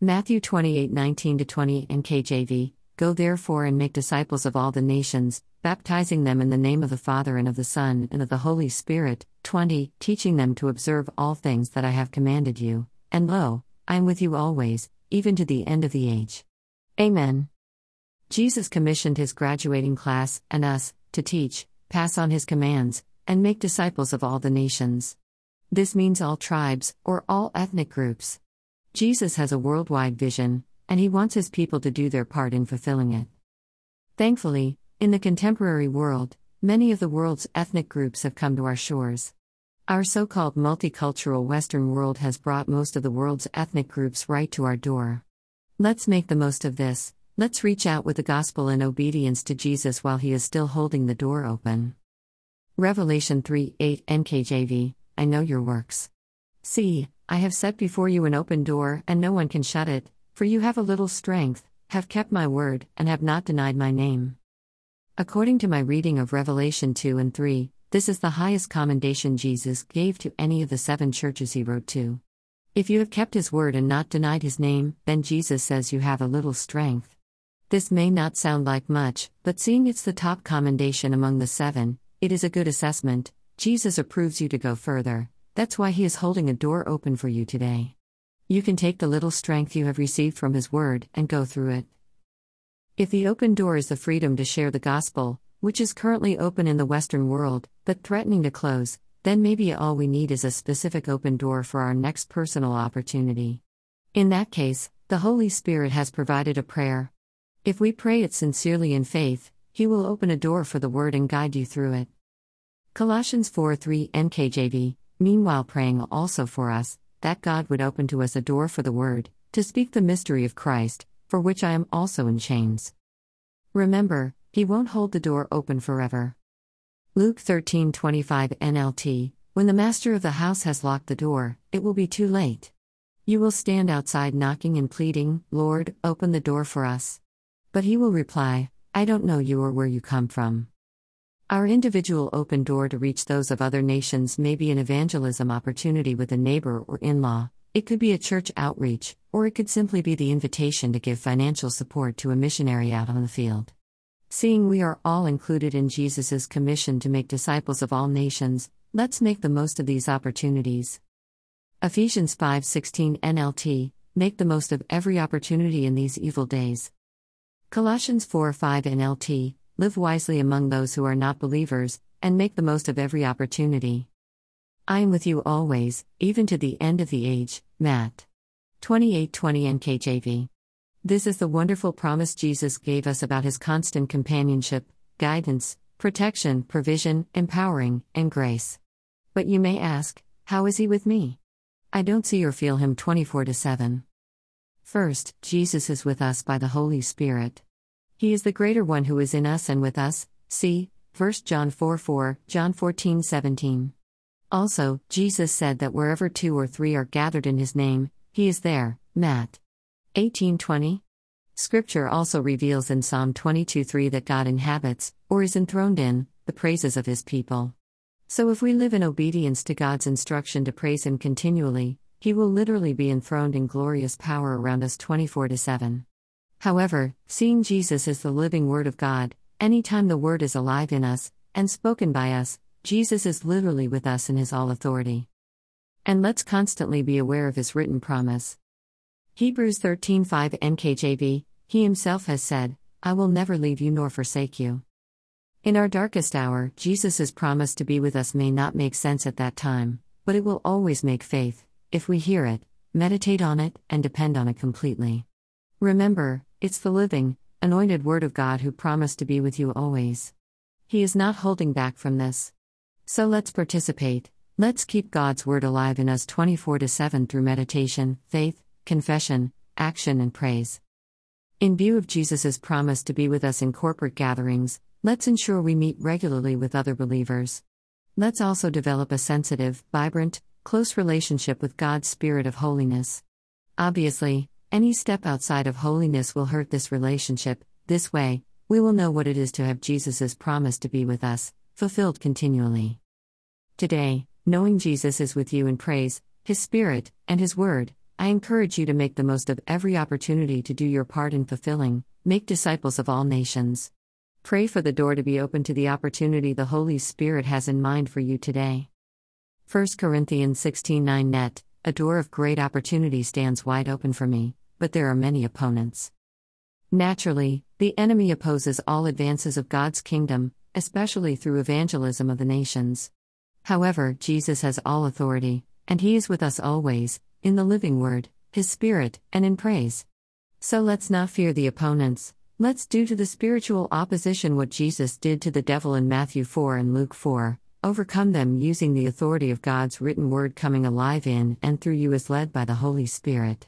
Matthew 28 19 20 NKJV Go therefore and make disciples of all the nations, baptizing them in the name of the Father and of the Son and of the Holy Spirit. 20 Teaching them to observe all things that I have commanded you. And lo, I am with you always, even to the end of the age. Amen. Jesus commissioned his graduating class, and us, to teach, pass on his commands, and make disciples of all the nations. This means all tribes, or all ethnic groups. Jesus has a worldwide vision, and he wants his people to do their part in fulfilling it. Thankfully, in the contemporary world, many of the world's ethnic groups have come to our shores. Our so called multicultural Western world has brought most of the world's ethnic groups right to our door. Let's make the most of this, let's reach out with the gospel in obedience to Jesus while he is still holding the door open. Revelation 3 8 NKJV I know your works. See, I have set before you an open door, and no one can shut it, for you have a little strength, have kept my word, and have not denied my name. According to my reading of Revelation 2 and 3, this is the highest commendation Jesus gave to any of the seven churches he wrote to. If you have kept his word and not denied his name, then Jesus says you have a little strength. This may not sound like much, but seeing it's the top commendation among the seven, it is a good assessment. Jesus approves you to go further. That's why He is holding a door open for you today. You can take the little strength you have received from His Word and go through it. If the open door is the freedom to share the gospel, which is currently open in the Western world, but threatening to close, then maybe all we need is a specific open door for our next personal opportunity. In that case, the Holy Spirit has provided a prayer. If we pray it sincerely in faith, He will open a door for the Word and guide you through it. Colossians 4 3 NKJV meanwhile praying also for us, that God would open to us a door for the Word, to speak the mystery of Christ, for which I am also in chains. Remember, He won't hold the door open forever. Luke 13:25 NLT When the master of the house has locked the door, it will be too late. You will stand outside knocking and pleading, Lord, open the door for us. But he will reply, I don't know you or where you come from. Our individual open door to reach those of other nations may be an evangelism opportunity with a neighbor or in law, it could be a church outreach, or it could simply be the invitation to give financial support to a missionary out on the field. Seeing we are all included in Jesus' commission to make disciples of all nations, let's make the most of these opportunities. Ephesians 5:16 NLT Make the most of every opportunity in these evil days. Colossians 4:5 NLT live wisely among those who are not believers, and make the most of every opportunity. I am with you always, even to the end of the age. Matt. 2820 NKJV. This is the wonderful promise Jesus gave us about his constant companionship, guidance, protection, provision, empowering, and grace. But you may ask, how is he with me? I don't see or feel him 24 7. First, Jesus is with us by the Holy Spirit. He is the greater one who is in us and with us. See, 1 John 4 4, John 14 17. Also, Jesus said that wherever two or three are gathered in his name, he is there. Matt 18:20. Scripture also reveals in Psalm 22:3 that God inhabits, or is enthroned in, the praises of his people. So if we live in obedience to God's instruction to praise him continually, he will literally be enthroned in glorious power around us 24 7. However, seeing Jesus as the living Word of God, anytime the Word is alive in us, and spoken by us, Jesus is literally with us in His all authority. And let's constantly be aware of His written promise. Hebrews 13:5 NKJV He himself has said, I will never leave you nor forsake you. In our darkest hour, Jesus' promise to be with us may not make sense at that time, but it will always make faith, if we hear it, meditate on it, and depend on it completely. Remember, it's the living, anointed Word of God who promised to be with you always. He is not holding back from this. So let's participate. Let's keep God's Word alive in us 24 7 through meditation, faith, confession, action, and praise. In view of Jesus' promise to be with us in corporate gatherings, let's ensure we meet regularly with other believers. Let's also develop a sensitive, vibrant, close relationship with God's Spirit of holiness. Obviously, any step outside of holiness will hurt this relationship. This way, we will know what it is to have Jesus' promise to be with us, fulfilled continually. Today, knowing Jesus is with you in praise, His Spirit, and His Word, I encourage you to make the most of every opportunity to do your part in fulfilling, make disciples of all nations. Pray for the door to be open to the opportunity the Holy Spirit has in mind for you today. 1 Corinthians 16:9 Net, a door of great opportunity stands wide open for me, but there are many opponents. Naturally, the enemy opposes all advances of God's kingdom, especially through evangelism of the nations. However, Jesus has all authority, and he is with us always, in the living word, his spirit, and in praise. So let's not fear the opponents, let's do to the spiritual opposition what Jesus did to the devil in Matthew 4 and Luke 4 overcome them using the authority of God's written word coming alive in and through you as led by the Holy Spirit.